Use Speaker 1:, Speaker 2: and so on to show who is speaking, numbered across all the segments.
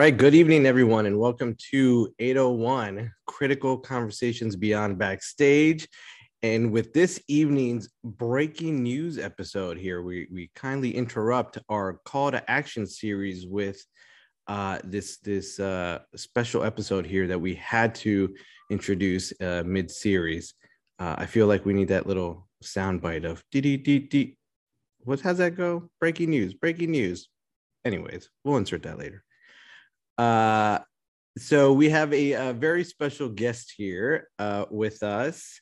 Speaker 1: right. Good evening, everyone, and welcome to 801 Critical Conversations Beyond Backstage. And with this evening's breaking news episode here, we, we kindly interrupt our call to action series with uh, this this uh, special episode here that we had to introduce uh, mid series. Uh, I feel like we need that little sound bite of dee dee dee dee. What how's that go? Breaking news, breaking news. Anyways, we'll insert that later. Uh, so we have a, a very special guest here uh, with us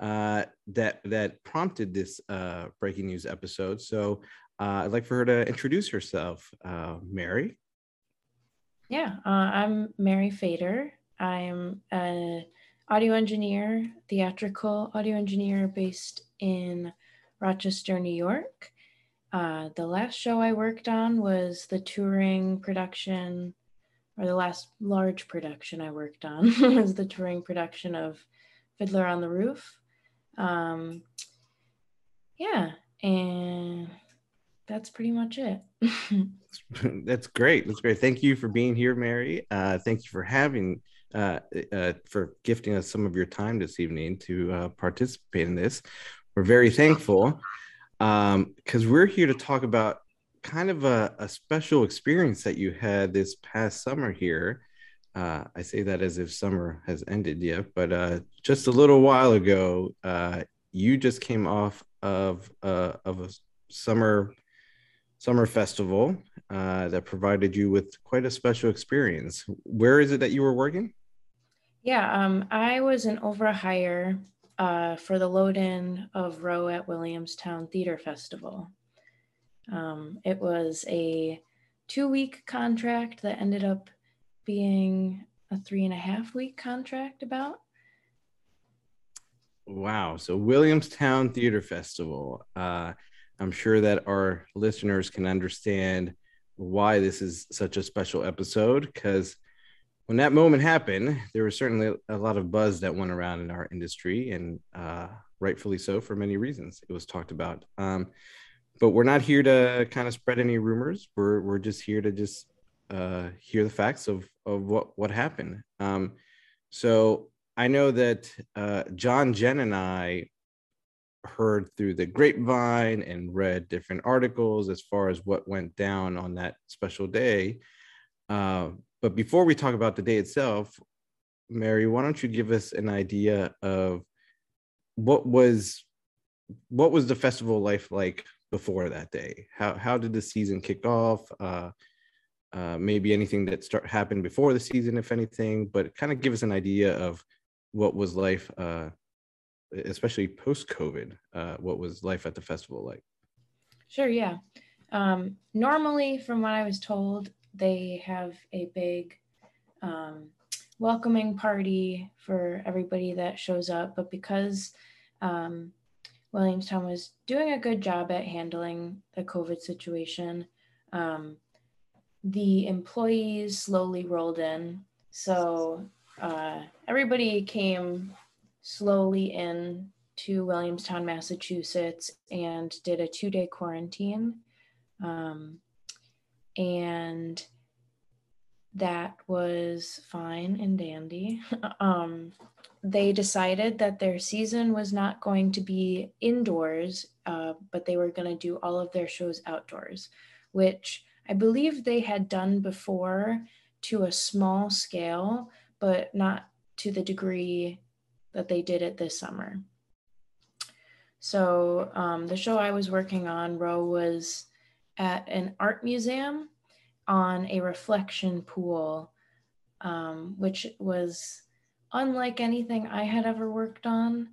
Speaker 1: uh, that that prompted this uh, breaking news episode. So uh, I'd like for her to introduce herself. Uh, Mary.
Speaker 2: Yeah, I'm Mary Fader. I'm an audio engineer, theatrical audio engineer based in Rochester, New York. The last show I worked on was the touring production, or the last large production I worked on was the touring production of Fiddler on the Roof. Um, yeah, and that's pretty much it.
Speaker 1: that's great. That's great. Thank you for being here, Mary. Uh, thank you for having, uh, uh, for gifting us some of your time this evening to uh, participate in this. We're very thankful because um, we're here to talk about kind of a, a, special experience that you had this past summer here. Uh, I say that as if summer has ended yet, but uh, just a little while ago, you just came off of of a summer summer festival uh, that provided you with quite a special experience. Where is it that you were working?
Speaker 2: Yeah, um, I was an overhire uh, for the load in of Row at Williamstown Theater Festival. Um, it was a two week contract that ended up being a three and a half week contract about.
Speaker 1: Wow. So, Williamstown Theater Festival. Uh, I'm sure that our listeners can understand why this is such a special episode because when that moment happened, there was certainly a lot of buzz that went around in our industry, and uh, rightfully so for many reasons. It was talked about. Um, but we're not here to kind of spread any rumors. We're we're just here to just uh, hear the facts of of what what happened. Um, so I know that uh, John, Jen, and I heard through the grapevine and read different articles as far as what went down on that special day. Uh, but before we talk about the day itself, Mary, why don't you give us an idea of what was what was the festival life like before that day? How how did the season kick off? Uh, uh, maybe anything that start happened before the season, if anything, but kind of give us an idea of what was life uh, especially post COVID, uh, what was life at the festival like?
Speaker 2: Sure, yeah. Um, normally, from what I was told, they have a big um, welcoming party for everybody that shows up. But because um, Williamstown was doing a good job at handling the COVID situation, um, the employees slowly rolled in. So uh, everybody came slowly in to Williamstown, Massachusetts, and did a two day quarantine. Um, and that was fine and dandy. um, they decided that their season was not going to be indoors, uh, but they were going to do all of their shows outdoors, which I believe they had done before to a small scale, but not to the degree that they did it this summer. So um, the show I was working on, Row, was at an art museum on a reflection pool, um, which was unlike anything I had ever worked on.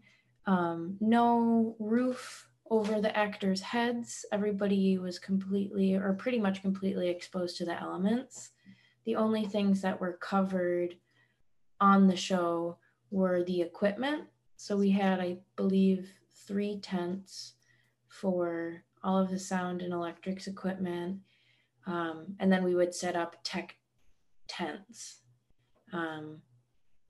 Speaker 2: Um, no roof over the actors' heads. Everybody was completely or pretty much completely exposed to the elements. The only things that were covered on the show were the equipment. So we had, I believe, three tents for all of the sound and electrics equipment. Um, and then we would set up tech tents. Um,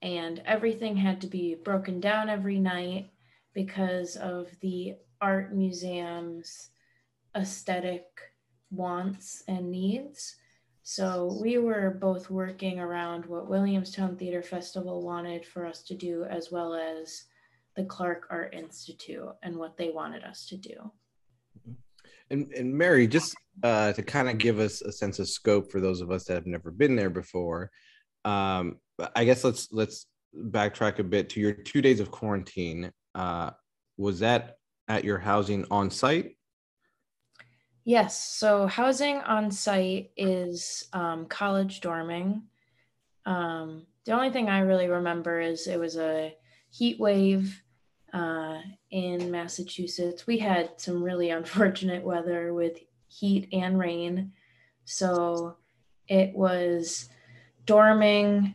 Speaker 2: and everything had to be broken down every night because of the art museum's aesthetic wants and needs. So we were both working around what Williamstown Theater Festival wanted for us to do, as well as the Clark Art Institute and what they wanted us to do.
Speaker 1: And, and Mary, just uh, to kind of give us a sense of scope for those of us that have never been there before, um, I guess let's let's backtrack a bit to your two days of quarantine. Uh, was that at your housing on site?
Speaker 2: Yes. So housing on site is um, college dorming. Um, the only thing I really remember is it was a heat wave uh, in Massachusetts. We had some really unfortunate weather with heat and rain. So it was dorming,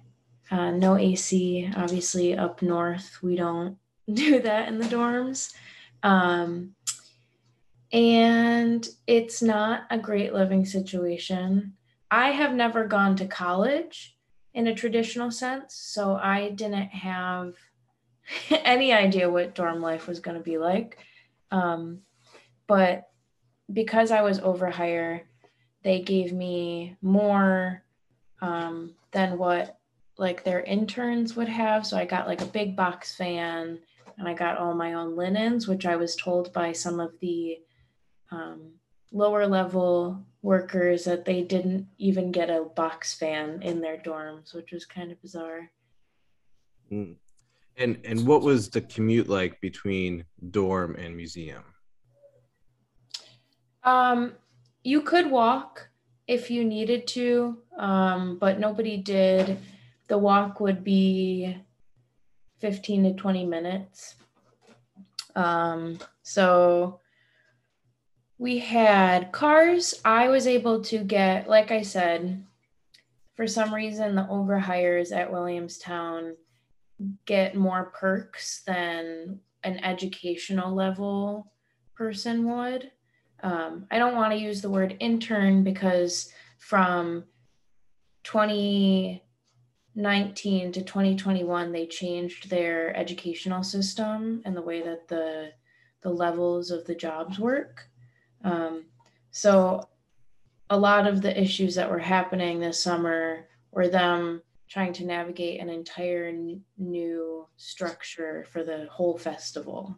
Speaker 2: uh, no AC. Obviously, up north, we don't do that in the dorms. Um, and it's not a great living situation. I have never gone to college in a traditional sense, so I didn't have any idea what dorm life was going to be like. Um, but because I was over they gave me more um, than what like their interns would have. So I got like a big box fan and I got all my own linens, which I was told by some of the um, lower level workers that they didn't even get a box fan in their dorms, which was kind of bizarre.
Speaker 1: Mm. And and what was the commute like between dorm and museum?
Speaker 2: Um, you could walk if you needed to, um, but nobody did. The walk would be 15 to 20 minutes. Um, so we had cars. I was able to get, like I said, for some reason, the overhires at Williamstown get more perks than an educational level person would. Um, I don't want to use the word intern because from 2019 to 2021, they changed their educational system and the way that the the levels of the jobs work. Um, so a lot of the issues that were happening this summer were them trying to navigate an entire n- new structure for the whole festival.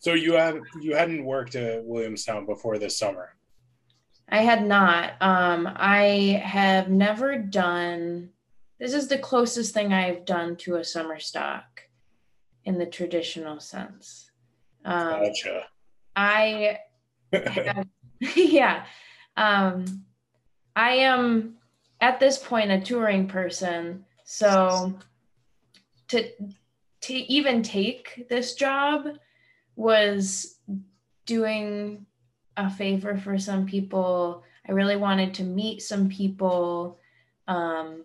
Speaker 3: So you have you hadn't worked at Williamstown before this summer.
Speaker 2: I had not. Um, I have never done. This is the closest thing I've done to a summer stock, in the traditional sense.
Speaker 3: Um, gotcha.
Speaker 2: I, have, yeah, um, I am at this point a touring person so to to even take this job was doing a favor for some people i really wanted to meet some people um,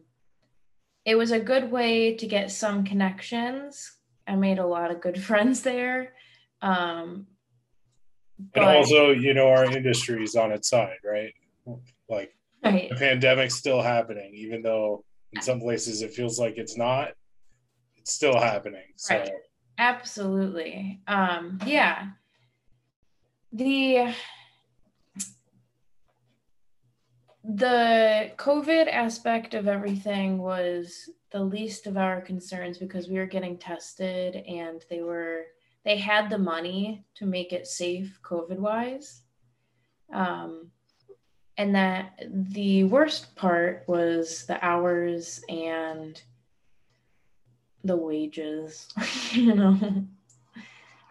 Speaker 2: it was a good way to get some connections i made a lot of good friends there um,
Speaker 3: and also you know our industry is on its side right like right. the pandemic's still happening, even though in some places it feels like it's not. It's still happening. So. Right.
Speaker 2: Absolutely. Um, yeah. The the COVID aspect of everything was the least of our concerns because we were getting tested and they were they had the money to make it safe COVID wise. Um, and that the worst part was the hours and the wages you know.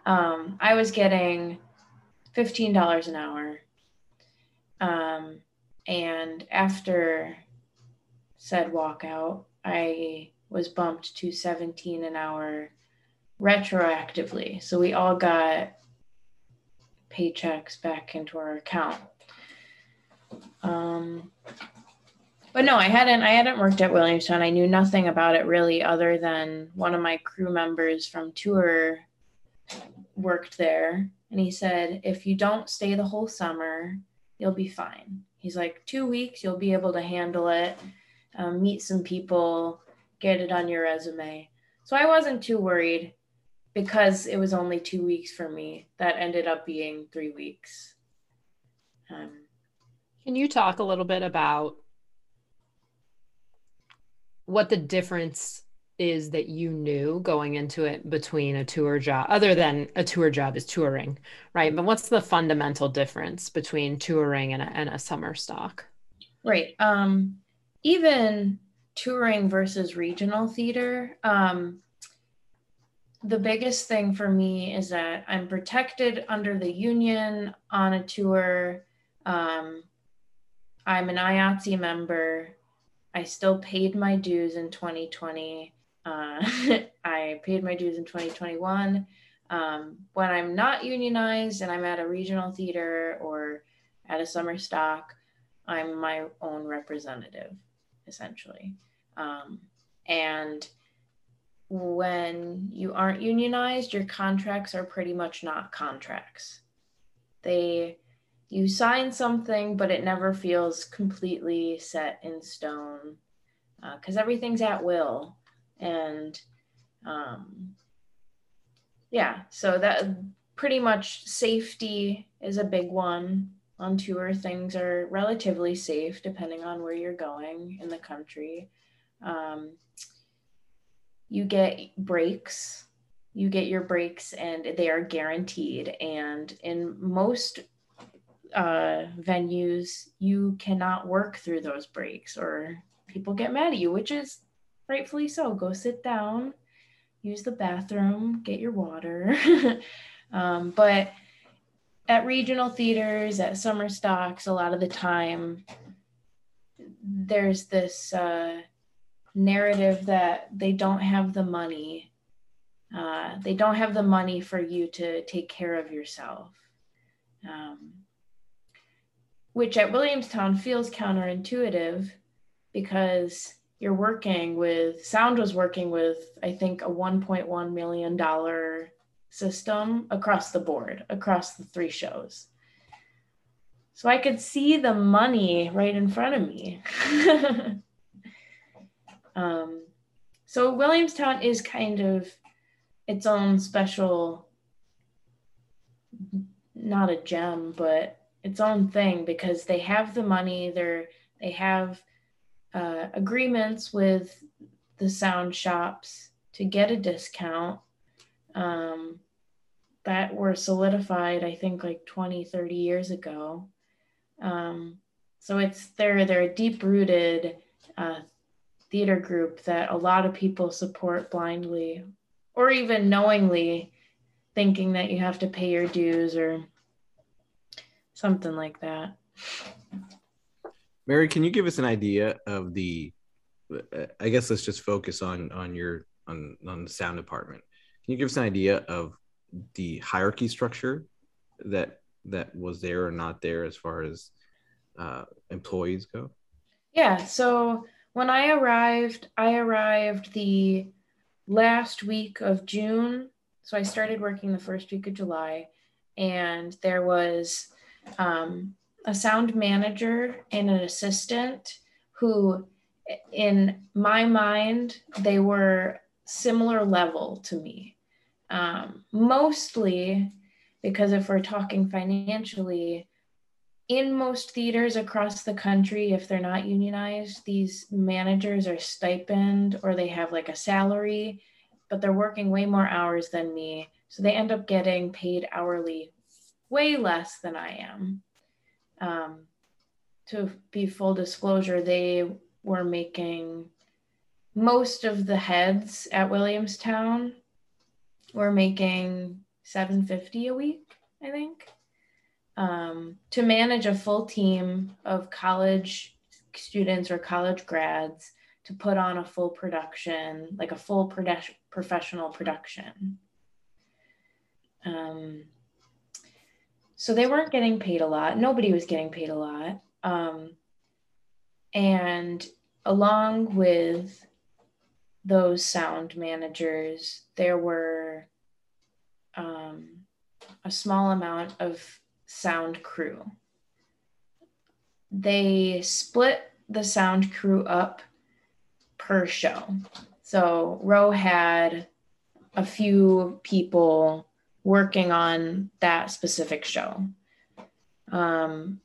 Speaker 2: Um, i was getting $15 an hour. Um, and after said walkout i was bumped to 17 an hour retroactively. So we all got paychecks back into our account. Um, but no, I hadn't. I hadn't worked at Williamstown. I knew nothing about it really, other than one of my crew members from tour worked there, and he said, "If you don't stay the whole summer, you'll be fine." He's like, two weeks, you'll be able to handle it, um, meet some people, get it on your resume. So I wasn't too worried because it was only two weeks for me. That ended up being three weeks. Um,
Speaker 4: Can you talk a little bit about what the difference is that you knew going into it between a tour job other than a tour job is touring right? But what's the fundamental difference between touring and a, and a summer stock?
Speaker 2: Right um even touring versus regional theater um the biggest thing for me is that i'm protected under the union on a tour. Um i'm an IATSE member I still paid my dues in 2020. Uh, I paid my dues in 2021. Um, when I'm not unionized and I'm at a regional theater or at a summer stock, I'm my own representative, essentially. Um, and when you aren't unionized, your contracts are pretty much not contracts. They you sign something, but it never feels completely set in stone because uh, everything's at will. And um, yeah, so that pretty much safety is a big one on tour. Things are relatively safe depending on where you're going in the country. Um, you get breaks you get your breaks and they are guaranteed and in most uh, venues, you cannot work through those breaks or people get mad at you, which is rightfully so. Go sit down, use the bathroom, get your water. um, but at regional theaters, at summer stocks, a lot of the time, there's this uh, narrative that they don't have the money. Uh, they don't have the money for you to take care of yourself. Um, which at Williamstown feels counterintuitive because you're working with sound was working with I think a 1.1 million dollar system across the board across the three shows. So I could see the money right in front of me. um, so Williamstown is kind of its own special, not a gem, but its own thing because they have the money they're they have uh, agreements with the sound shops to get a discount. Um, that were solidified i think like 20 30 years ago. Um, so it's they're they're a deep rooted uh, theater group that a lot of people support blindly or even knowingly thinking that you have to pay your dues or something like that.
Speaker 1: Mary, can you give us an idea of the? I guess let's just focus on on your on on the sound department. Can you give us an idea of the hierarchy structure that that was there or not there as far as uh, employees go?
Speaker 2: Yeah. So when I arrived, I arrived the last week of June. So I started working the first week of July, and there was um, a sound manager and an assistant who, in my mind, they were similar level to me. Um, mostly because if we're talking financially, in most theaters across the country, if they're not unionized, these managers are stipend or they have like a salary, but they're working way more hours than me. So they end up getting paid hourly way less than I am. Um, to be full disclosure, they were making most of the heads at Williamstown were making 750 a week, I think. Um, to manage a full team of college students or college grads to put on a full production, like a full professional production. Um, so they weren't getting paid a lot. Nobody was getting paid a lot. Um, and along with those sound managers, there were um, a small amount of sound crew. They split the sound crew up per show. So Row had a few people working on that specific show. Um,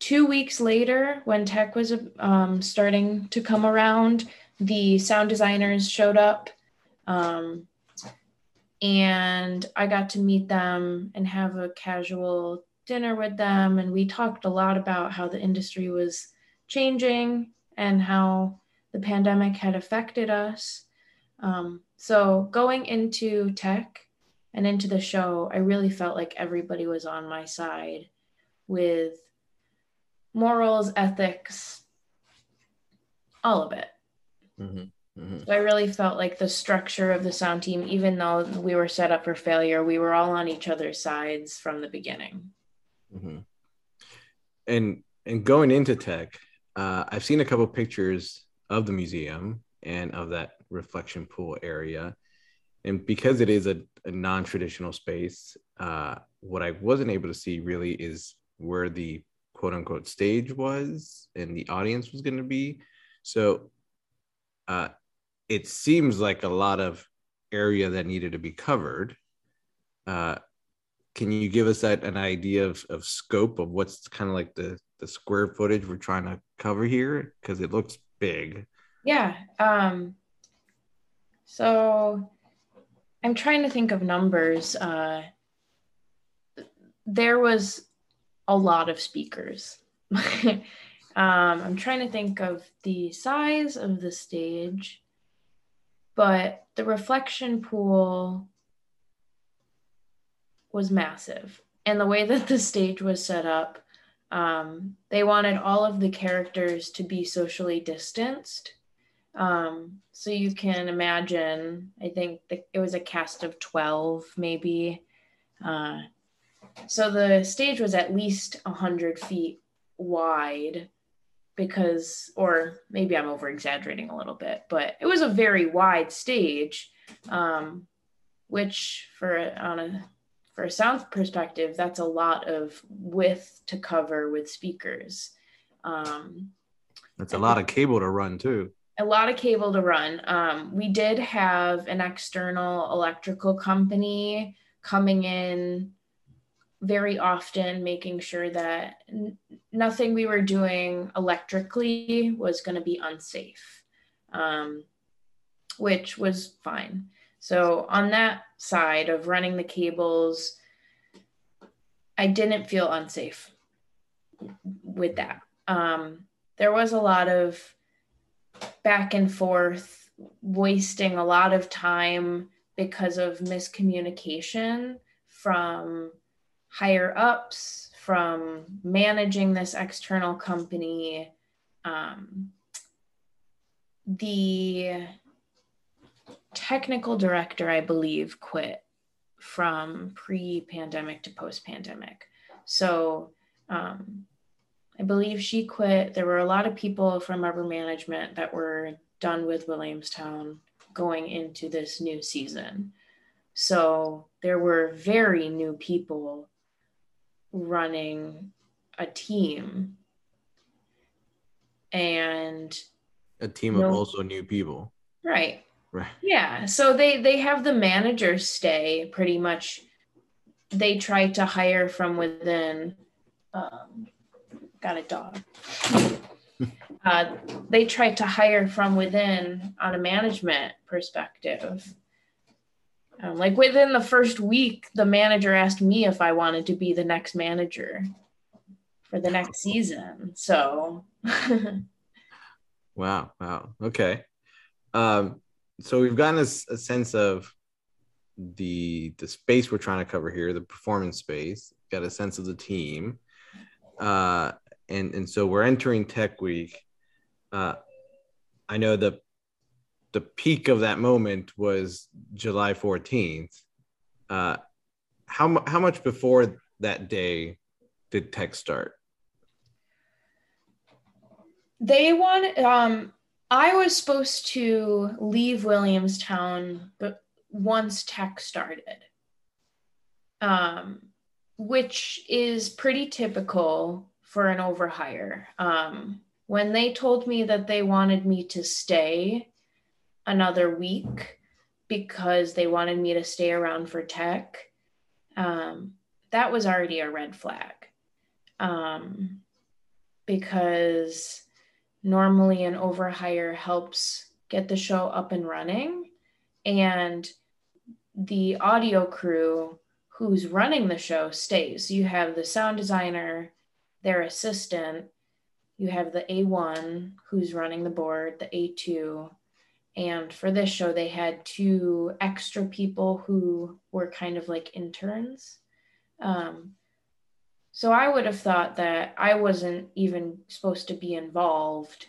Speaker 2: two weeks later, when tech was um, starting to come around, the sound designers showed up. Um, and I got to meet them and have a casual dinner with them. And we talked a lot about how the industry was changing and how the pandemic had affected us. Um, so going into tech and into the show, I really felt like everybody was on my side with morals, ethics, all of it. Mm-hmm. Mm-hmm. So I really felt like the structure of the sound team, even though we were set up for failure, we were all on each other's sides from the beginning.
Speaker 1: Mm-hmm. And and going into tech, uh, I've seen a couple pictures of the museum and of that reflection pool area. And because it is a, a non-traditional space, uh, what I wasn't able to see really is where the quote unquote stage was and the audience was going to be. So uh, it seems like a lot of area that needed to be covered. Uh, can you give us that an idea of, of scope of what's kind of like the, the square footage we're trying to cover here? Because it looks big.
Speaker 2: Yeah. Um, so I'm trying to think of numbers. Uh, there was a lot of speakers. um, I'm trying to think of the size of the stage, but the reflection pool was massive. And the way that the stage was set up, um, they wanted all of the characters to be socially distanced. Um, so you can imagine, I think the, it was a cast of 12, maybe. Uh, so the stage was at least 100 feet wide because or maybe i'm over exaggerating a little bit but it was a very wide stage um, which for on a for a sound perspective that's a lot of width to cover with speakers um,
Speaker 1: that's a lot of cable to run too
Speaker 2: a lot of cable to run um, we did have an external electrical company coming in very often making sure that n- nothing we were doing electrically was going to be unsafe, um, which was fine. So, on that side of running the cables, I didn't feel unsafe with that. Um, there was a lot of back and forth, wasting a lot of time because of miscommunication from higher ups, from managing this external company. Um, the technical director, I believe, quit from pre pandemic to post pandemic. So um, I believe she quit. There were a lot of people from upper management that were done with Williamstown going into this new season. So there were very new people running a team. And
Speaker 1: a team of also new people.
Speaker 2: Right. Right. Yeah. So they they have the managers stay pretty much. They try to hire from within um, got a dog uh, they tried to hire from within on a management perspective um, like within the first week, the manager asked me if I wanted to be the next manager for the next season. So,
Speaker 1: wow, wow, okay. Um, so we've gotten a, a, sense of the the space we're trying to cover here, the performance space. Got a sense of the team, uh, and and so we're entering Tech Week. Uh, I know the the peak of that moment was July 14th. Uh, how, how much before that day did tech start?
Speaker 2: They want, um, I was supposed to leave Williamstown, but once tech started, um, which is pretty typical for an overhire. Um, when they told me that they wanted me to stay, another week because they wanted me to stay around for tech. Um, that was already a red flag. Um, because normally an overhire helps get the show up and running. And the audio crew who's running the show stays. You have the sound designer, their assistant, you have the A1 who's running the board, the A2. And for this show, they had two extra people who were kind of like interns. Um, so I would have thought that I wasn't even supposed to be involved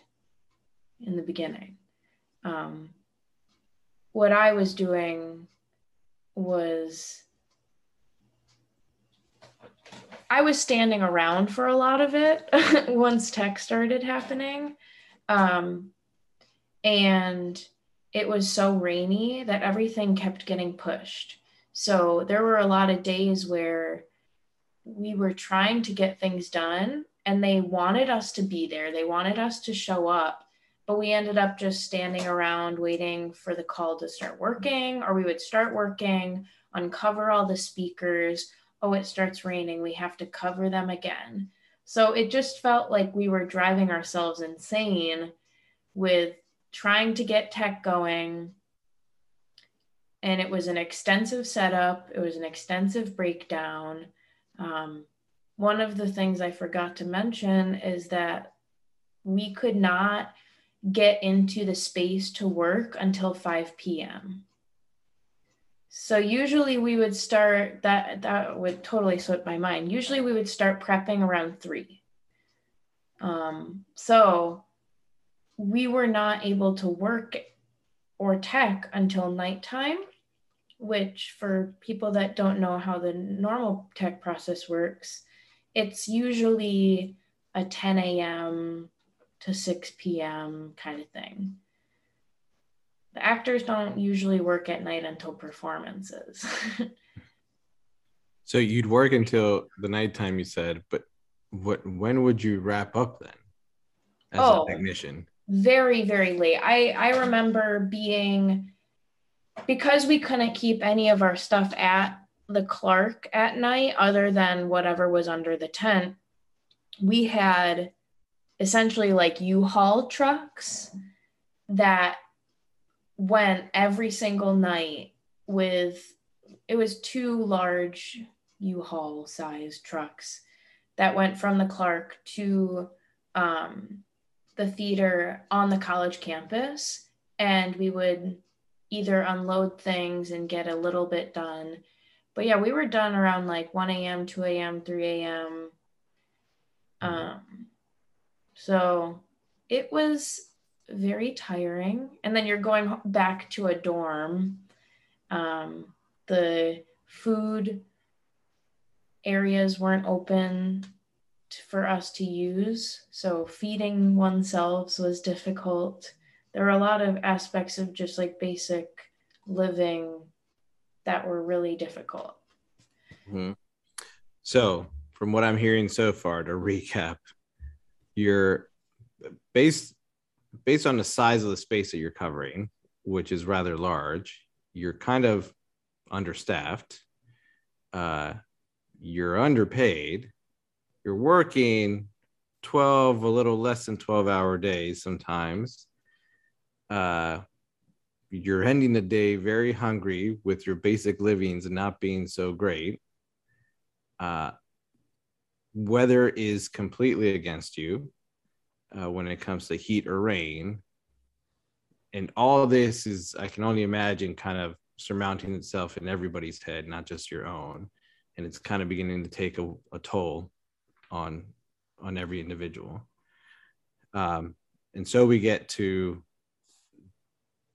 Speaker 2: in the beginning. Um, what I was doing was I was standing around for a lot of it once tech started happening. Um, and it was so rainy that everything kept getting pushed. So there were a lot of days where we were trying to get things done and they wanted us to be there. They wanted us to show up, but we ended up just standing around waiting for the call to start working, or we would start working, uncover all the speakers. Oh, it starts raining. We have to cover them again. So it just felt like we were driving ourselves insane with trying to get tech going. And it was an extensive setup, it was an extensive breakdown um, one of the things I forgot to mention is that we could not get into the space to work until 5 p.m. So usually we would start that that would totally slip my mind. Usually we would start prepping around three. Um, so we were not able to work or tech until nighttime which for people that don't know how the normal tech process works, it's usually a 10 a.m. to 6 p.m. kind of thing. The actors don't usually work at night until performances.
Speaker 1: so you'd work until the nighttime, you said, but what when would you wrap up then as oh, a technician?
Speaker 2: Very, very late. I, I remember being because we couldn't keep any of our stuff at the Clark at night other than whatever was under the tent, we had essentially like U-Haul trucks that went every single night with it was two large U-Haul size trucks that went from the Clark to um, the theater on the college campus and we would either unload things and get a little bit done. But yeah, we were done around like 1 a.m., 2 a.m., 3 a.m. Um, so it was very tiring. And then you're going back to a dorm. Um, the food areas weren't open for us to use. So feeding oneself was difficult there were a lot of aspects of just like basic living that were really difficult.
Speaker 1: Mm-hmm. So, from what I'm hearing so far, to recap, you're based based on the size of the space that you're covering, which is rather large. You're kind of understaffed. Uh, you're underpaid. You're working 12, a little less than 12 hour days sometimes uh, you're ending the day very hungry with your basic livings not being so great. Uh, weather is completely against you uh, when it comes to heat or rain. And all this is, I can only imagine, kind of surmounting itself in everybody's head, not just your own. And it's kind of beginning to take a, a toll on on every individual. Um, and so we get to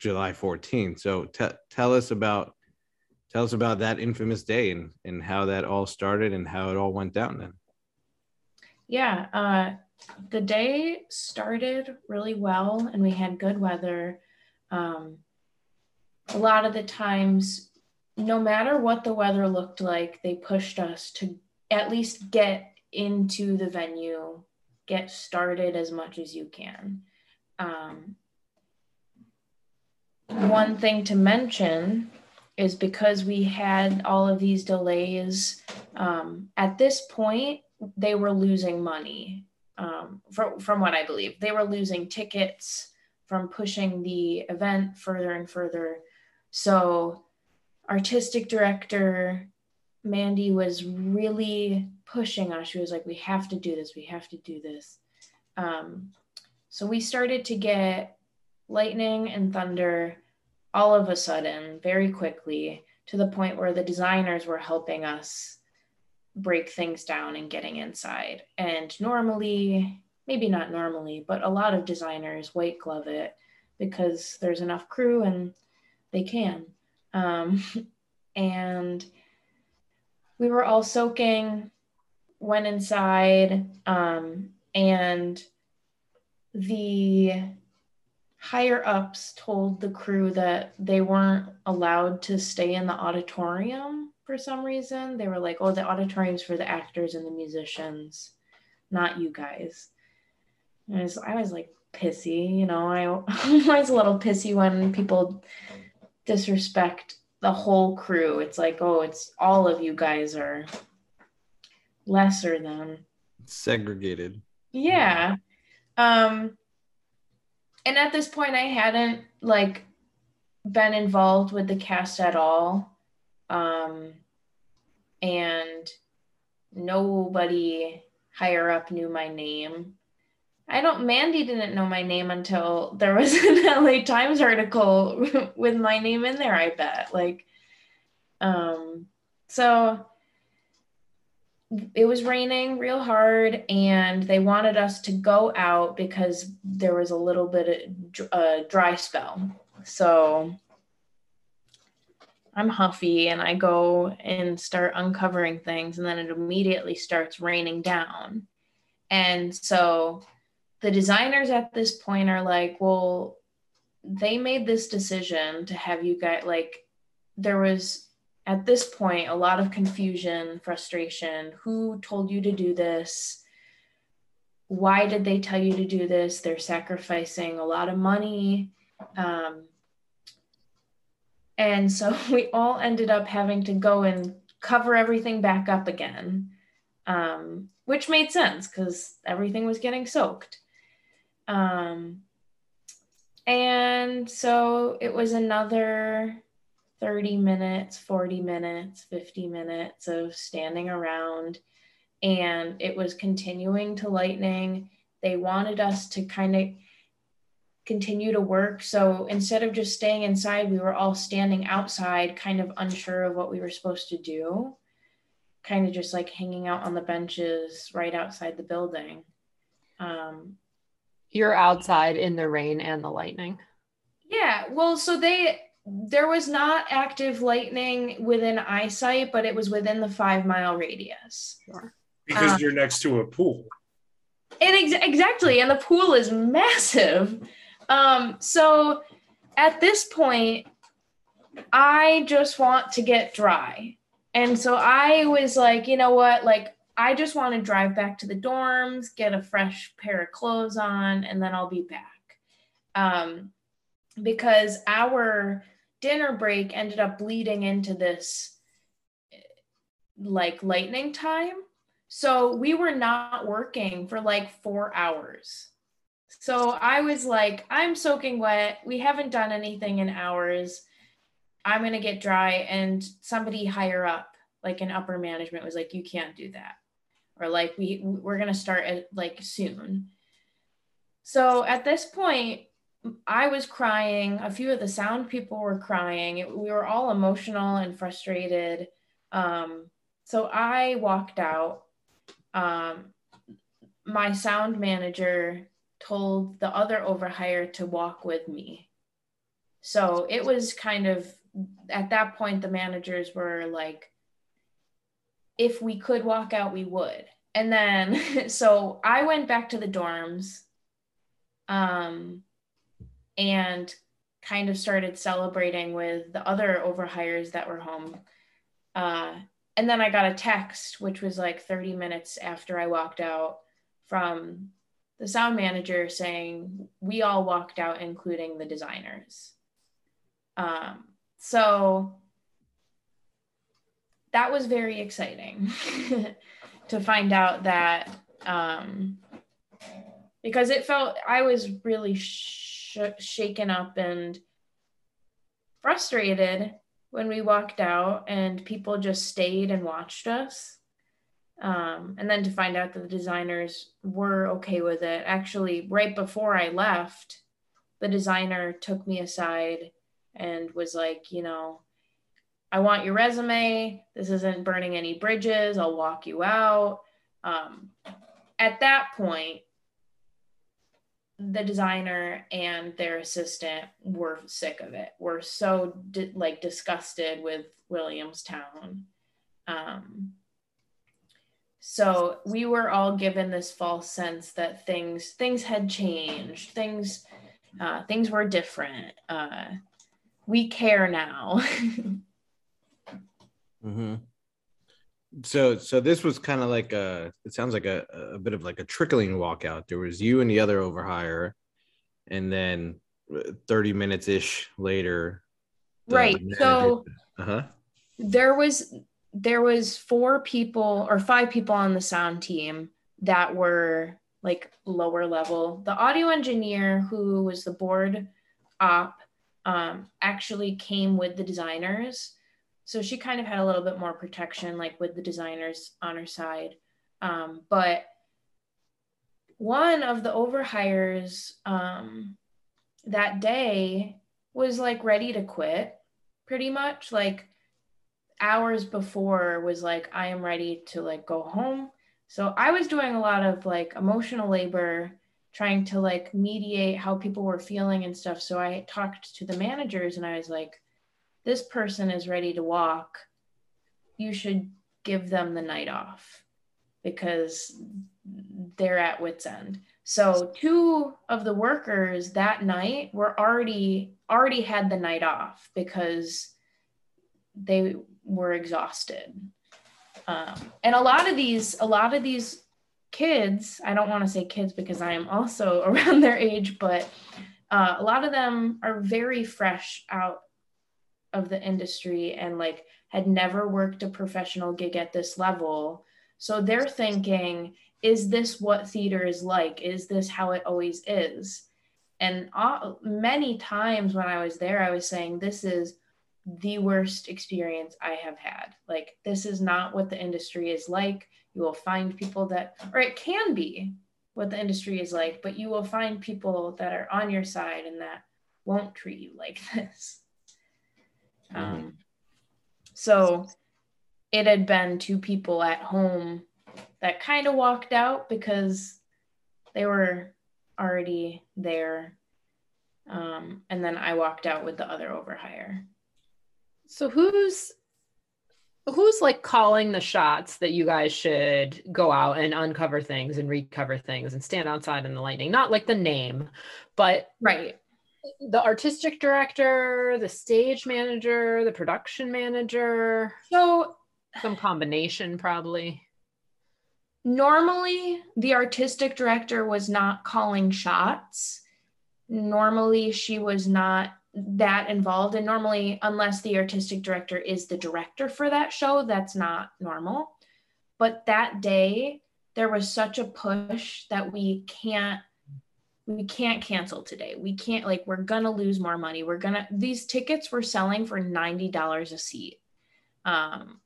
Speaker 1: July 14th. So t- tell us about tell us about that infamous day and and how that all started and how it all went down then.
Speaker 2: Yeah, uh, the day started really well and we had good weather. Um, a lot of the times, no matter what the weather looked like, they pushed us to at least get into the venue, get started as much as you can. Um, one thing to mention is because we had all of these delays, um, at this point, they were losing money. Um, from, from what I believe. They were losing tickets from pushing the event further and further. So, artistic director Mandy was really pushing us. She was like, We have to do this, we have to do this. Um, so, we started to get lightning and thunder all of a sudden, very quickly, to the point where the designers were helping us break things down and getting inside. And normally, maybe not normally, but a lot of designers white glove it because there's enough crew and they can. Um, and we were all soaking, went inside, um, and the higher ups told the crew that they weren't allowed to stay in the auditorium for some reason. They were like, oh, the auditorium's for the actors and the musicians, not you guys. And I was, I was like pissy, you know, I, I was a little pissy when people disrespect the whole crew. It's like, oh, it's all of you guys are lesser than
Speaker 1: segregated.
Speaker 2: Yeah. Um and at this point I hadn't like been involved with the cast at all um, and nobody higher up knew my name. I don't, Mandy didn't know my name until there was an LA Times article with my name in there, I bet. Like, um, so it was raining real hard and they wanted us to go out because there was a little bit of a uh, dry spell. So I'm huffy and I go and start uncovering things, and then it immediately starts raining down. And so the designers at this point are like, well, they made this decision to have you guys like, there was at this point a lot of confusion, frustration. Who told you to do this? Why did they tell you to do this? They're sacrificing a lot of money. Um, and so we all ended up having to go and cover everything back up again, um, which made sense because everything was getting soaked. Um, and so it was another 30 minutes, 40 minutes, 50 minutes of standing around. And it was continuing to lightning. They wanted us to kind of continue to work. So instead of just staying inside, we were all standing outside, kind of unsure of what we were supposed to do, kind of just like hanging out on the benches right outside the building. Um,
Speaker 4: You're outside in the rain and the lightning.
Speaker 2: Yeah. Well, so they, there was not active lightning within eyesight, but it was within the five mile radius.
Speaker 3: Sure. Because um, you're next to a pool.
Speaker 2: And ex- exactly. And the pool is massive. Um, so at this point, I just want to get dry. And so I was like, you know what? Like, I just want to drive back to the dorms, get a fresh pair of clothes on, and then I'll be back. Um, because our dinner break ended up bleeding into this like lightning time. So we were not working for like four hours. So I was like, I'm soaking wet. We haven't done anything in hours. I'm going to get dry. And somebody higher up, like in upper management, was like, you can't do that. Or like, we, we're going to start at, like soon. So at this point, I was crying. A few of the sound people were crying. We were all emotional and frustrated. Um, so I walked out. Um, my sound manager told the other overhire to walk with me. So it was kind of at that point, the managers were like, if we could walk out, we would. And then, so I went back to the dorms um, and kind of started celebrating with the other overhires that were home. Uh, and then I got a text, which was like 30 minutes after I walked out from the sound manager saying we all walked out, including the designers. Um, so that was very exciting to find out that um, because it felt I was really sh- shaken up and frustrated when we walked out and people just stayed and watched us. Um, and then to find out that the designers were okay with it. Actually, right before I left, the designer took me aside and was like, you know, I want your resume. This isn't burning any bridges. I'll walk you out. Um, at that point, the designer and their assistant were sick of it. Were so di- like disgusted with Williamstown. Um, so we were all given this false sense that things things had changed. Things uh, things were different. Uh, we care now.
Speaker 1: mm-hmm. So, so this was kind of like a. It sounds like a, a bit of like a trickling walkout. There was you and the other overhire, and then uh, thirty minutes ish later.
Speaker 2: Right. So, uh-huh. there was there was four people or five people on the sound team that were like lower level. The audio engineer, who was the board op, um, actually came with the designers. So she kind of had a little bit more protection, like with the designers on her side. Um, but one of the overhires um, that day was like ready to quit, pretty much. Like hours before was like, I am ready to like go home. So I was doing a lot of like emotional labor trying to like mediate how people were feeling and stuff. So I talked to the managers and I was like, this person is ready to walk. You should give them the night off because they're at wits end. So two of the workers that night were already already had the night off because they were exhausted. Um, and a lot of these, a lot of these kids, I don't want to say kids because I am also around their age, but uh, a lot of them are very fresh out of the industry and like had never worked a professional gig at this level. So they're thinking, is this what theater is like? Is this how it always is? And many times when I was there, I was saying, this is the worst experience I have had. Like, this is not what the industry is like. You will find people that, or it can be what the industry is like, but you will find people that are on your side and that won't treat you like this. Mm-hmm. Um, so it had been two people at home that kind of walked out because they were already there. Um, and then I walked out with the other overhire.
Speaker 4: So who's who's like calling the shots that you guys should go out and uncover things and recover things and stand outside in the lightning? Not like the name, but
Speaker 2: right.
Speaker 4: The artistic director, the stage manager, the production manager.
Speaker 2: So
Speaker 4: some combination probably.
Speaker 2: Normally, the artistic director was not calling shots. Normally, she was not that involved. And normally unless the artistic director is the director for that show that's not normal. But that day there was such a push that we can't we can't cancel today. We can't like we're gonna lose more money. We're gonna these tickets were selling for $90 a seat. Um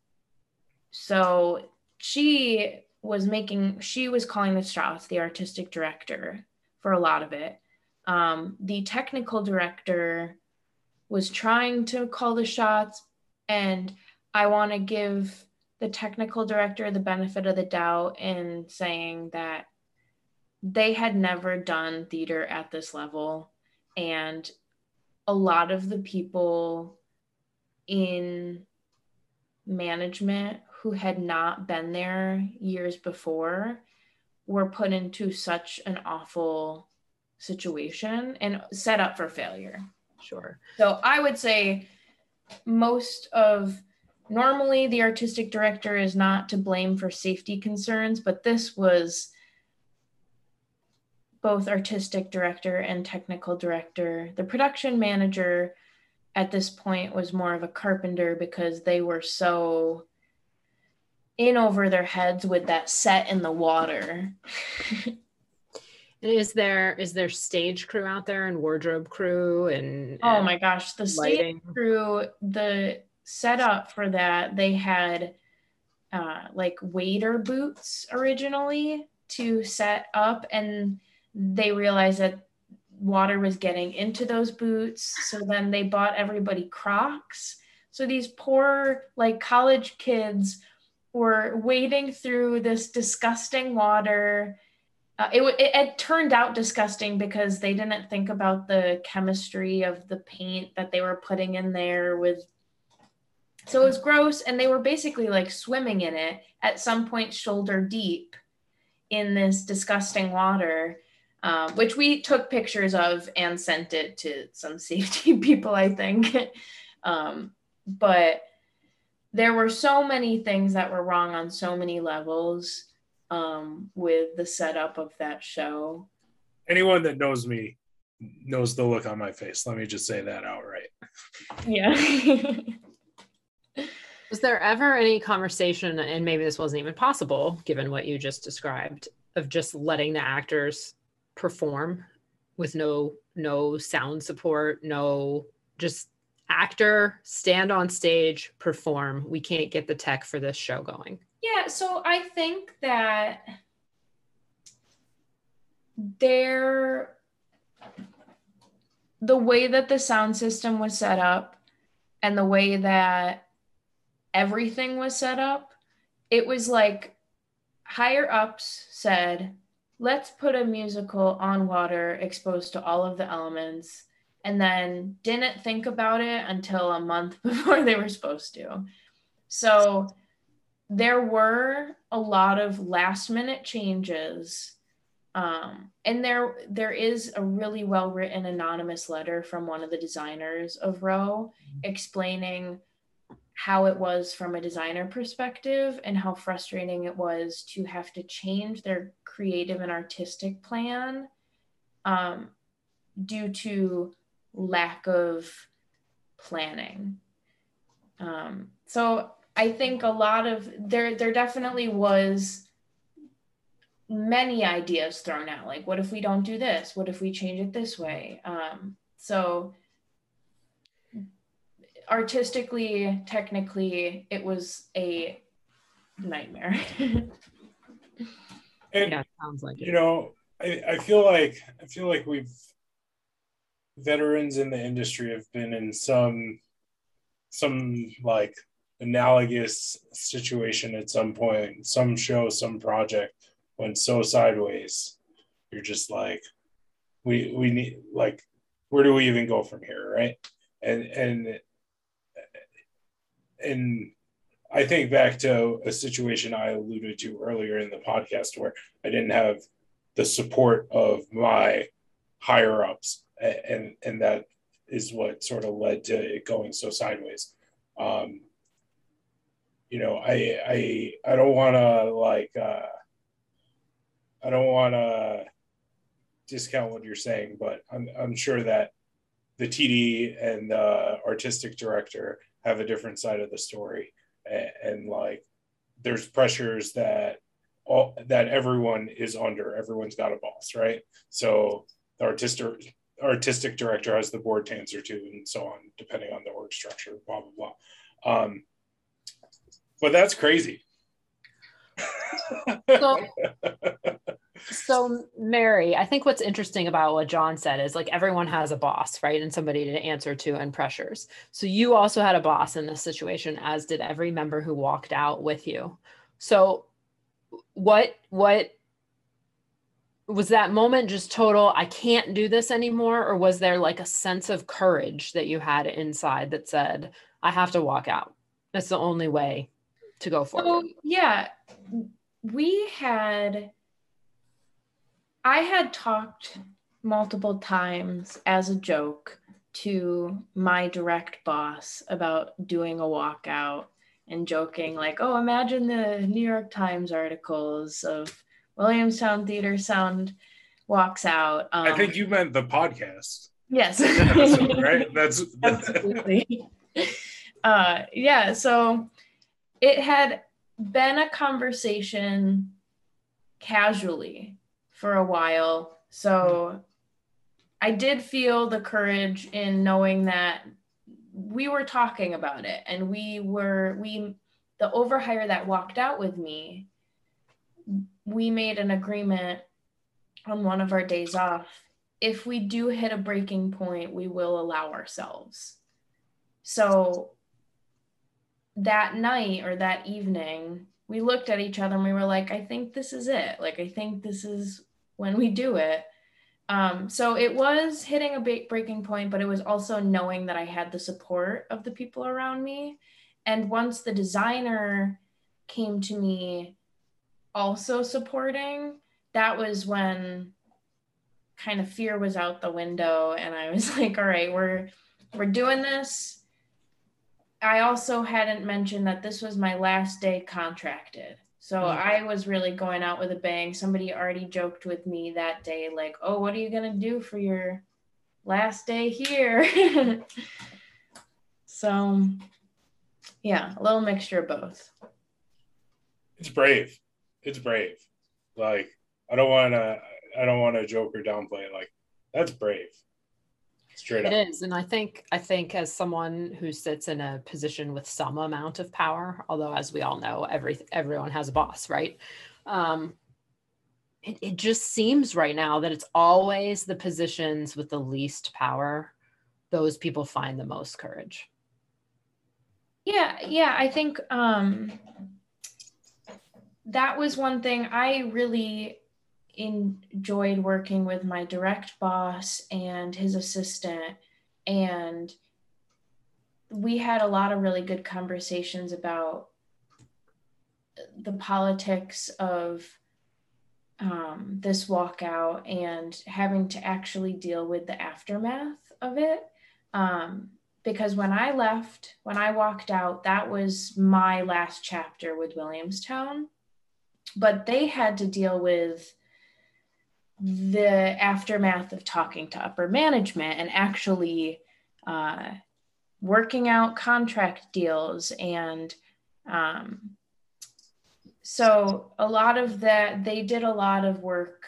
Speaker 2: so she was making she was calling the shots the artistic director for a lot of it. Um, the technical director was trying to call the shots. And I want to give the technical director the benefit of the doubt in saying that they had never done theater at this level. And a lot of the people in management who had not been there years before were put into such an awful situation and set up for failure.
Speaker 4: Sure.
Speaker 2: So I would say most of normally the artistic director is not to blame for safety concerns, but this was both artistic director and technical director. The production manager at this point was more of a carpenter because they were so in over their heads with that set in the water.
Speaker 4: is there is there stage crew out there and wardrobe crew and,
Speaker 2: oh and oh my gosh the lighting? stage crew the setup for that they had uh, like wader boots originally to set up and they realized that water was getting into those boots so then they bought everybody crocs so these poor like college kids were wading through this disgusting water uh, it, it, it turned out disgusting because they didn't think about the chemistry of the paint that they were putting in there with so it was gross and they were basically like swimming in it at some point shoulder deep in this disgusting water um, which we took pictures of and sent it to some safety people i think. Um, but there were so many things that were wrong on so many levels um, with the setup of that show.
Speaker 3: Anyone that knows me knows the look on my face. Let me just say that outright.
Speaker 2: Yeah.
Speaker 4: Was there ever any conversation, and maybe this wasn't even possible given what you just described, of just letting the actors perform with no no sound support, no just actor stand on stage, perform. We can't get the tech for this show going.
Speaker 2: Yeah, so I think that there the way that the sound system was set up and the way that everything was set up, it was like higher ups said, let's put a musical on water exposed to all of the elements, and then didn't think about it until a month before they were supposed to. So there were a lot of last minute changes um, and there there is a really well written anonymous letter from one of the designers of row explaining how it was from a designer perspective and how frustrating it was to have to change their creative and artistic plan um, due to lack of planning. Um, so I think a lot of there there definitely was many ideas thrown out like what if we don't do this? What if we change it this way? Um, so artistically technically it was a nightmare.
Speaker 3: And yeah sounds like you it. know I, I feel like i feel like we've veterans in the industry have been in some some like analogous situation at some point, some show, some project went so sideways. You're just like, we we need like, where do we even go from here, right? And and and I think back to a situation I alluded to earlier in the podcast where I didn't have the support of my higher ups, and and that is what sort of led to it going so sideways. Um, you know, I I I don't want to like uh, I don't want to discount what you're saying, but I'm I'm sure that the TD and the artistic director have a different side of the story, and, and like there's pressures that all that everyone is under. Everyone's got a boss, right? So the artistic artistic director has the board answer to, and so on, depending on the org structure. Blah blah blah. Um, but that's crazy.
Speaker 4: so, so Mary, I think what's interesting about what John said is like everyone has a boss, right? And somebody to answer to and pressures. So you also had a boss in this situation, as did every member who walked out with you. So what what was that moment just total i can't do this anymore or was there like a sense of courage that you had inside that said i have to walk out that's the only way to go forward? So,
Speaker 2: yeah, we had, I had talked multiple times as a joke to my direct boss about doing a walkout and joking like, oh, imagine the New York Times articles of Williamstown Theater Sound walks out.
Speaker 3: Um, I think you meant the podcast.
Speaker 2: Yes.
Speaker 3: right? That's
Speaker 2: absolutely. uh, yeah. So it had been a conversation casually for a while. So I did feel the courage in knowing that we were talking about it and we were we the overhire that walked out with me we made an agreement on one of our days off. If we do hit a breaking point we will allow ourselves. So that night or that evening we looked at each other and we were like i think this is it like i think this is when we do it um, so it was hitting a big breaking point, but it was also knowing that I had the support of the people around me. And once the designer came to me also supporting, that was when kind of fear was out the window and I was like, all right, we're we're doing this. I also hadn't mentioned that this was my last day contracted. So mm-hmm. I was really going out with a bang. Somebody already joked with me that day, like, oh, what are you going to do for your last day here? so, yeah, a little mixture of both.
Speaker 3: It's brave. It's brave. Like, I don't want to, I don't want to joke or downplay it. Like, that's brave.
Speaker 4: Straight up. It is. And I think I think as someone who sits in a position with some amount of power, although as we all know, every everyone has a boss, right? Um, it, it just seems right now that it's always the positions with the least power, those people find the most courage.
Speaker 2: Yeah, yeah. I think um that was one thing I really enjoyed working with my direct boss and his assistant and we had a lot of really good conversations about the politics of um, this walkout and having to actually deal with the aftermath of it. Um, because when I left, when I walked out, that was my last chapter with Williamstown. But they had to deal with the aftermath of talking to upper management and actually uh, working out contract deals and um, so a lot of that they did a lot of work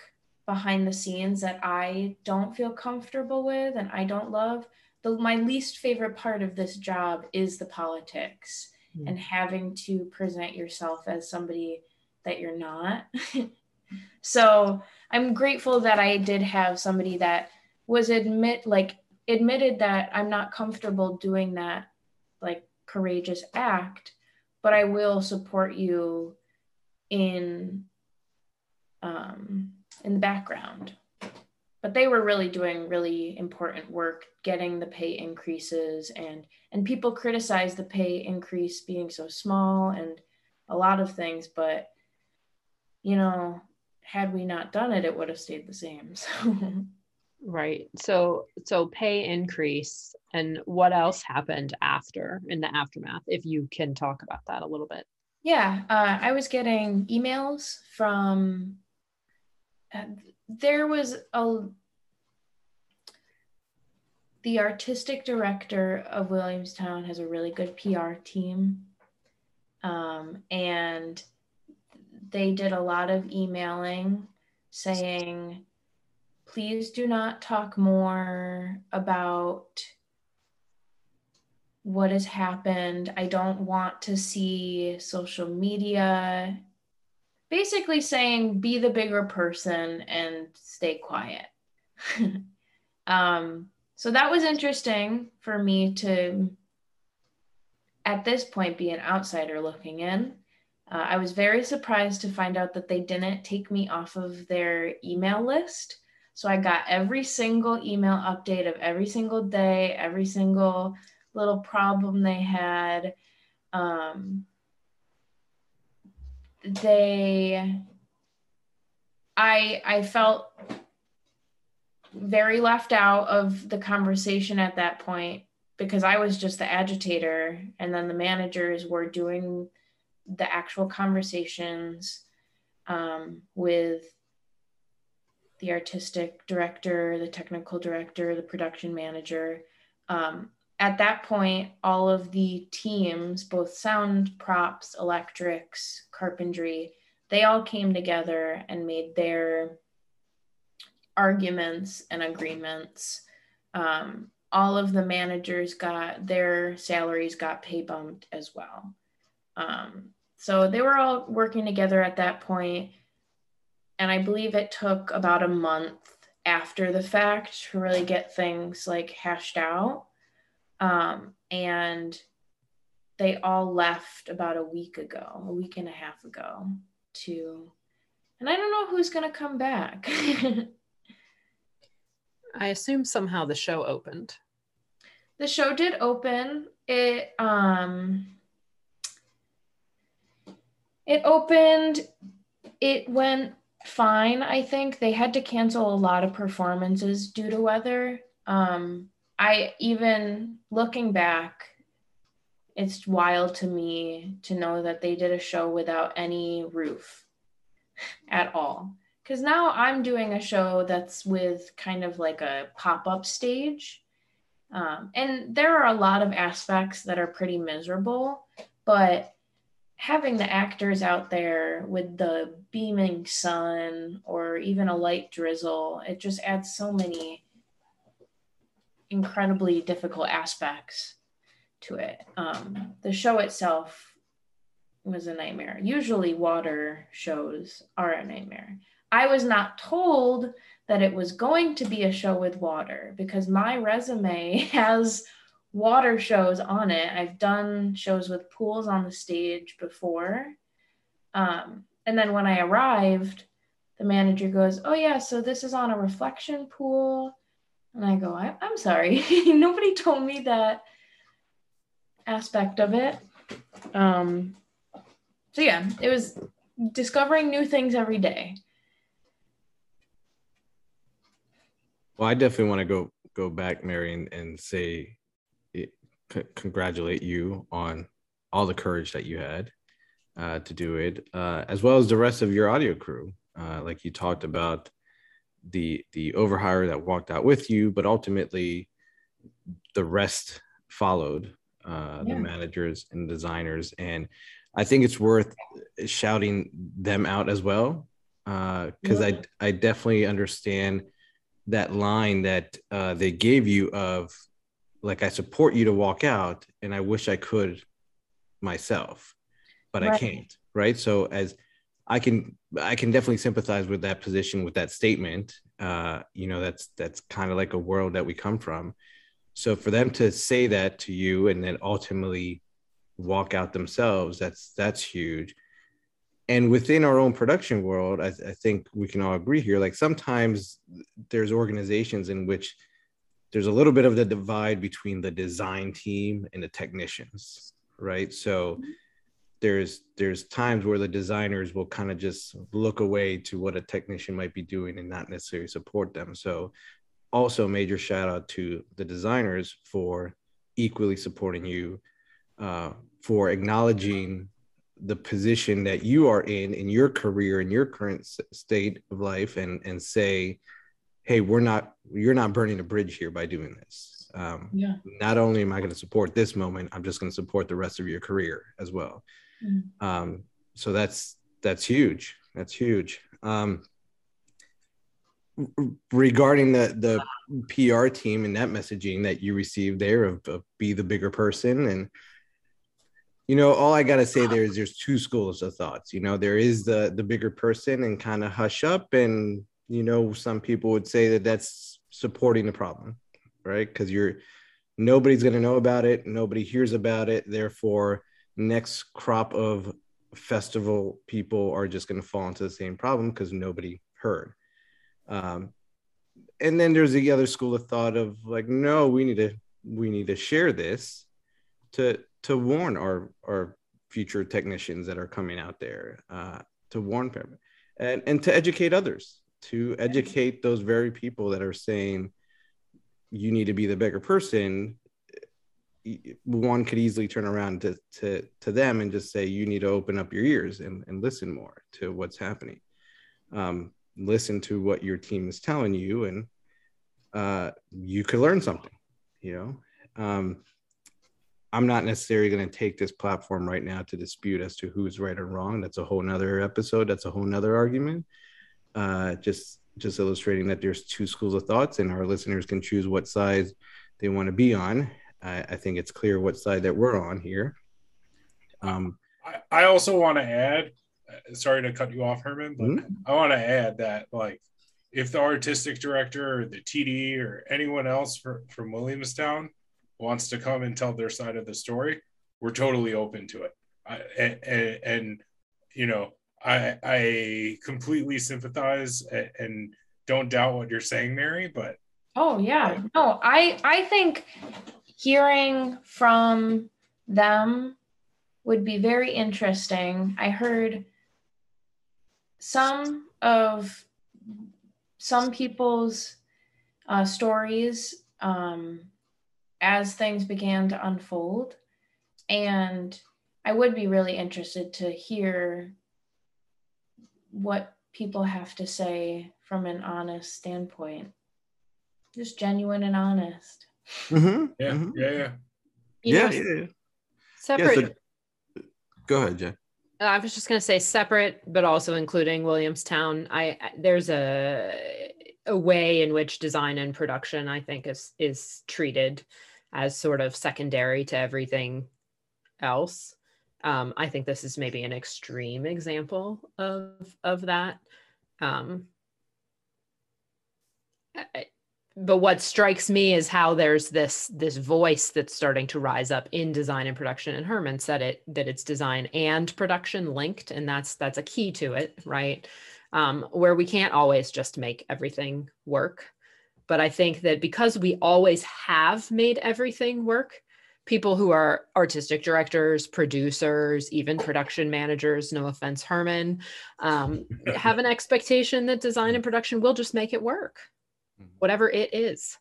Speaker 2: behind the scenes that i don't feel comfortable with and i don't love the, my least favorite part of this job is the politics mm. and having to present yourself as somebody that you're not so I'm grateful that I did have somebody that was admit like admitted that I'm not comfortable doing that like courageous act, but I will support you in um, in the background. But they were really doing really important work, getting the pay increases, and and people criticize the pay increase being so small and a lot of things, but you know had we not done it, it would have stayed the same.
Speaker 4: So right. So so pay increase and what else happened after in the aftermath, if you can talk about that a little bit.
Speaker 2: Yeah, uh, I was getting emails from. Uh, there was a the artistic director of Williamstown has a really good PR team. Um, and they did a lot of emailing saying, please do not talk more about what has happened. I don't want to see social media. Basically, saying be the bigger person and stay quiet. um, so that was interesting for me to, at this point, be an outsider looking in. Uh, I was very surprised to find out that they didn't take me off of their email list. So I got every single email update of every single day, every single little problem they had. Um, they, I, I felt very left out of the conversation at that point because I was just the agitator, and then the managers were doing the actual conversations um, with the artistic director, the technical director, the production manager. Um, at that point, all of the teams, both sound, props, electrics, carpentry, they all came together and made their arguments and agreements. Um, all of the managers got their salaries got pay bumped as well. Um, so they were all working together at that point, and I believe it took about a month after the fact to really get things like hashed out. Um, and they all left about a week ago, a week and a half ago, to, and I don't know who's going to come back.
Speaker 4: I assume somehow the show opened.
Speaker 2: The show did open. It um it opened it went fine, I think. They had to cancel a lot of performances due to weather. Um I even looking back it's wild to me to know that they did a show without any roof at all because now I'm doing a show that's with kind of like a pop up stage. Um, and there are a lot of aspects that are pretty miserable, but having the actors out there with the beaming sun or even a light drizzle, it just adds so many incredibly difficult aspects to it. Um, the show itself was a nightmare. Usually, water shows are a nightmare. I was not told that it was going to be a show with water because my resume has water shows on it. I've done shows with pools on the stage before. Um, and then when I arrived, the manager goes, Oh, yeah, so this is on a reflection pool. And I go, I- am sorry. Nobody told me that aspect of it. Um, so, yeah, it was discovering new things every day.
Speaker 1: Well, I definitely want to go go back, Mary, and, and say c- congratulate you on all the courage that you had uh, to do it, uh, as well as the rest of your audio crew. Uh, like you talked about the the overhire that walked out with you, but ultimately the rest followed uh, yeah. the managers and designers, and I think it's worth shouting them out as well because uh, yeah. I I definitely understand that line that uh, they gave you of like I support you to walk out, and I wish I could myself, but right. I can't. Right. So as I can I can definitely sympathize with that position with that statement. Uh, you know, that's that's kind of like a world that we come from. So for them to say that to you and then ultimately walk out themselves, that's that's huge and within our own production world I, I, think we can all agree here like sometimes there's organizations in which there's a little bit of the divide between the design team and the technicians right? So there's there's times where the designers will kind of just look away to what a technician might be doing and not necessarily support them. So also major shout out to the designers for equally supporting you uh, for acknowledging the position that you are in in your career in your current state of life and and say hey we're not you're not burning a bridge here by doing this. Um, yeah. not only am i going to support this moment i'm just going to support the rest of your career as well. Mm. um, so that's that's huge. That's huge. Um, regarding the the pr team and that messaging that you received there of, of be the bigger person and you know all i gotta say there is there's two schools of thoughts. You know there is the the bigger person and kind of hush up and you know some people would say that that's supporting the problem right? Because you're nobody's going to know about it. Nobody hears about it. Therefore next crop of festival people are just going to fall into the same problem because nobody heard. Um, and then there's the other school of thought of like no we need to we need to share this to to warn our our future technicians that are coming out there uh, to warn them and and to educate others to educate those very people that are saying you need to be the bigger person one could easily turn around to, to, to them and just say you need to open up your ears and, and listen more to what's happening um, listen to what your team is telling you and uh, you could learn something you know um, I'm not necessarily going to take this platform right now to dispute as to who's right or wrong. That's a whole nother episode. That's a whole nother argument. Uh, just just illustrating that there's two schools of thoughts, and our listeners can choose what side they want to be on. I, I think it's clear what side that we're on here.
Speaker 3: Um, I, I also want to add, uh, sorry to cut you off, Herman, but mm-hmm. I want to add that like if the artistic director or the TD or anyone else for, from Williamstown wants to come and tell their side of the story, we're totally open to it. I, and, and, and, you know, I I completely sympathize and, don't doubt what you're saying, Mary. But
Speaker 2: oh yeah, no, I I think hearing from them would be very interesting. I heard some of some people's uh, stories um, as things began to unfold. And I would be really interested to hear what people have to say from an honest standpoint. Just genuine and honest.
Speaker 3: Mm-hmm. Yeah, mm-hmm. yeah, yeah.
Speaker 1: yeah, yeah, yeah.
Speaker 4: Separate.
Speaker 1: So, go ahead, Jen.
Speaker 4: Uh, I was just going to say separate, but also including Williamstown. I, I there's a a way in which design and production I think is is treated as sort of secondary to everything else. Um, I think this is maybe an extreme example of of that. Um, I, but what strikes me is how there's this this voice that's starting to rise up in design and production and herman said it that it's design and production linked and that's that's a key to it right um, where we can't always just make everything work but i think that because we always have made everything work people who are artistic directors producers even production managers no offense herman um, have an expectation that design and production will just make it work Mm-hmm. whatever it is.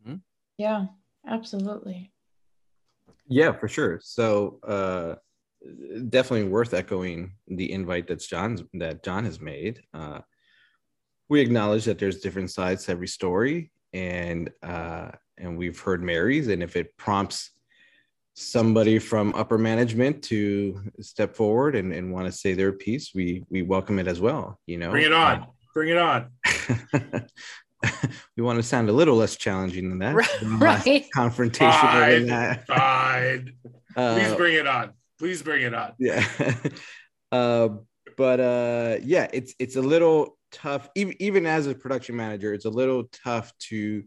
Speaker 2: Mm-hmm. Yeah, absolutely.
Speaker 1: Yeah, for sure. So uh, definitely worth echoing the invite that's John's that John has made. Uh, we acknowledge that there's different sides to every story, and uh, and we've heard Mary's, and if it prompts somebody from upper management to step forward and, and want to say their piece, we we welcome it as well. You know,
Speaker 3: bring it on, bring it on.
Speaker 1: we want to sound a little less challenging than that.
Speaker 4: Right.
Speaker 1: Confrontation.
Speaker 3: Fine. That. Fine. Uh, Please bring it on. Please bring it on.
Speaker 1: Yeah. uh, but uh, yeah, it's it's a little tough. Even even as a production manager, it's a little tough to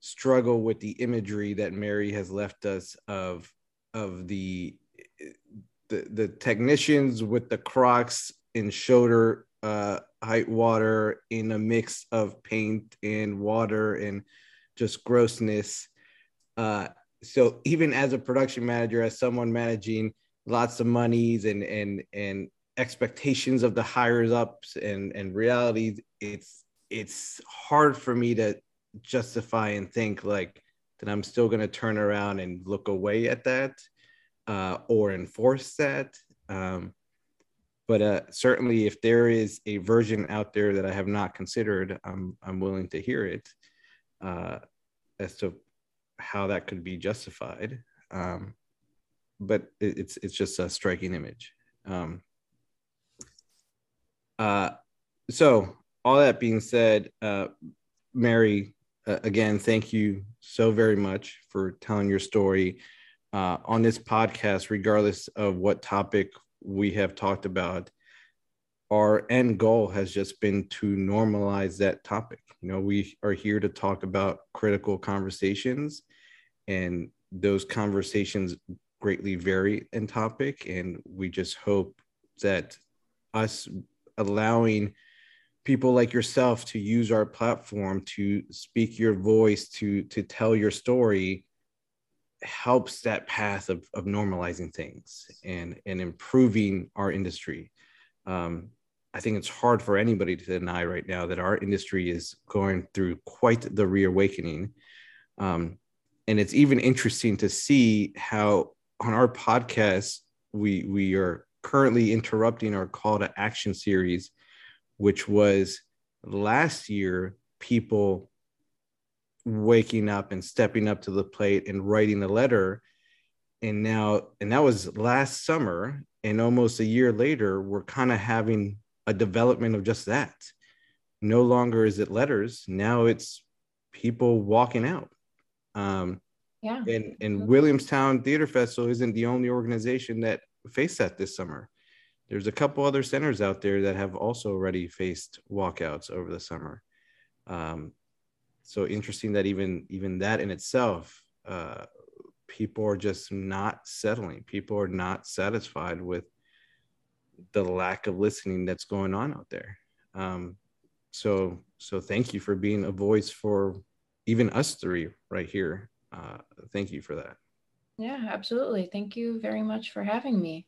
Speaker 1: struggle with the imagery that Mary has left us of of the the, the technicians with the Crocs in shoulder uh, height water in a mix of paint and water and just grossness. Uh, so even as a production manager, as someone managing lots of monies and and and expectations of the higher ups and and realities, it's it's hard for me to justify and think like that I'm still going to turn around and look away at that uh, or enforce that. Um, but uh, certainly if there is a version out there that I have not considered, I'm I'm willing to hear it uh, as to how that could be justified. Um, but it, it's it's just a striking image. Um, uh, so all that being said, uh, Mary, uh, again, thank you so very much for telling your story uh, on this podcast, regardless of what topic we have talked about, our end goal has just been to normalize that topic. You know, we are here to talk about critical conversations, and those conversations greatly vary in topic. And we just hope that us allowing people like yourself to use our platform to speak your voice to to tell your story helps that path of, of normalizing things and and improving our industry. Um, i think it's hard for anybody to deny right now that our industry is going through quite the reawakening. Um, and it's even interesting to see how on our podcast we we are currently interrupting our call to action series which was last year people waking up and stepping up to the plate and writing a letter and now and that was last summer and almost a year later we're kind of having a development of just that no longer is it letters. Now it's people walking out. Um,
Speaker 2: yeah.
Speaker 1: And, and Williamstown Theater Festival isn't the only organization that faced that this summer. There's a couple other centers out there that have also already faced walkouts over the summer. Um, so interesting that even even that in itself, uh, people are just not settling. People are not satisfied with the lack of listening that's going on out there. Um, so so thank you for being a voice for even us three right here. Uh, thank you for that.
Speaker 2: Yeah, absolutely. Thank you very much for having me.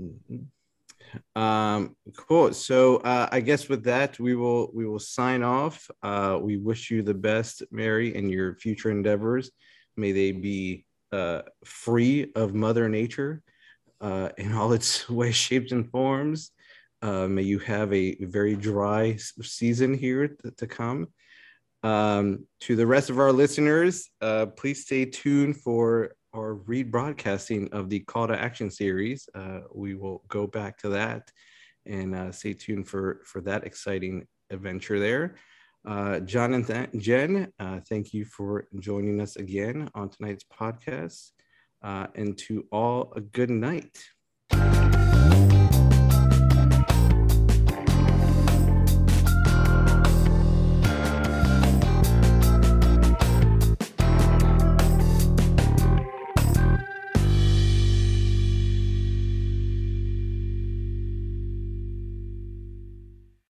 Speaker 1: Mm-hmm. Um, cool. So uh, I guess with that, we will we will sign off. Uh, we wish you the best, Mary, in your future endeavors. May they be uh, free of Mother Nature uh, in all its ways, shapes, and forms. Uh, may you have a very dry season here to, to come. Um, to the rest of our listeners, uh, please stay tuned for our rebroadcasting of the call to action series. Uh, we will go back to that and uh, stay tuned for for that exciting adventure there. Uh, John and th- Jen, uh, thank you for joining us again on tonight's podcast. Uh, and to all, a good night.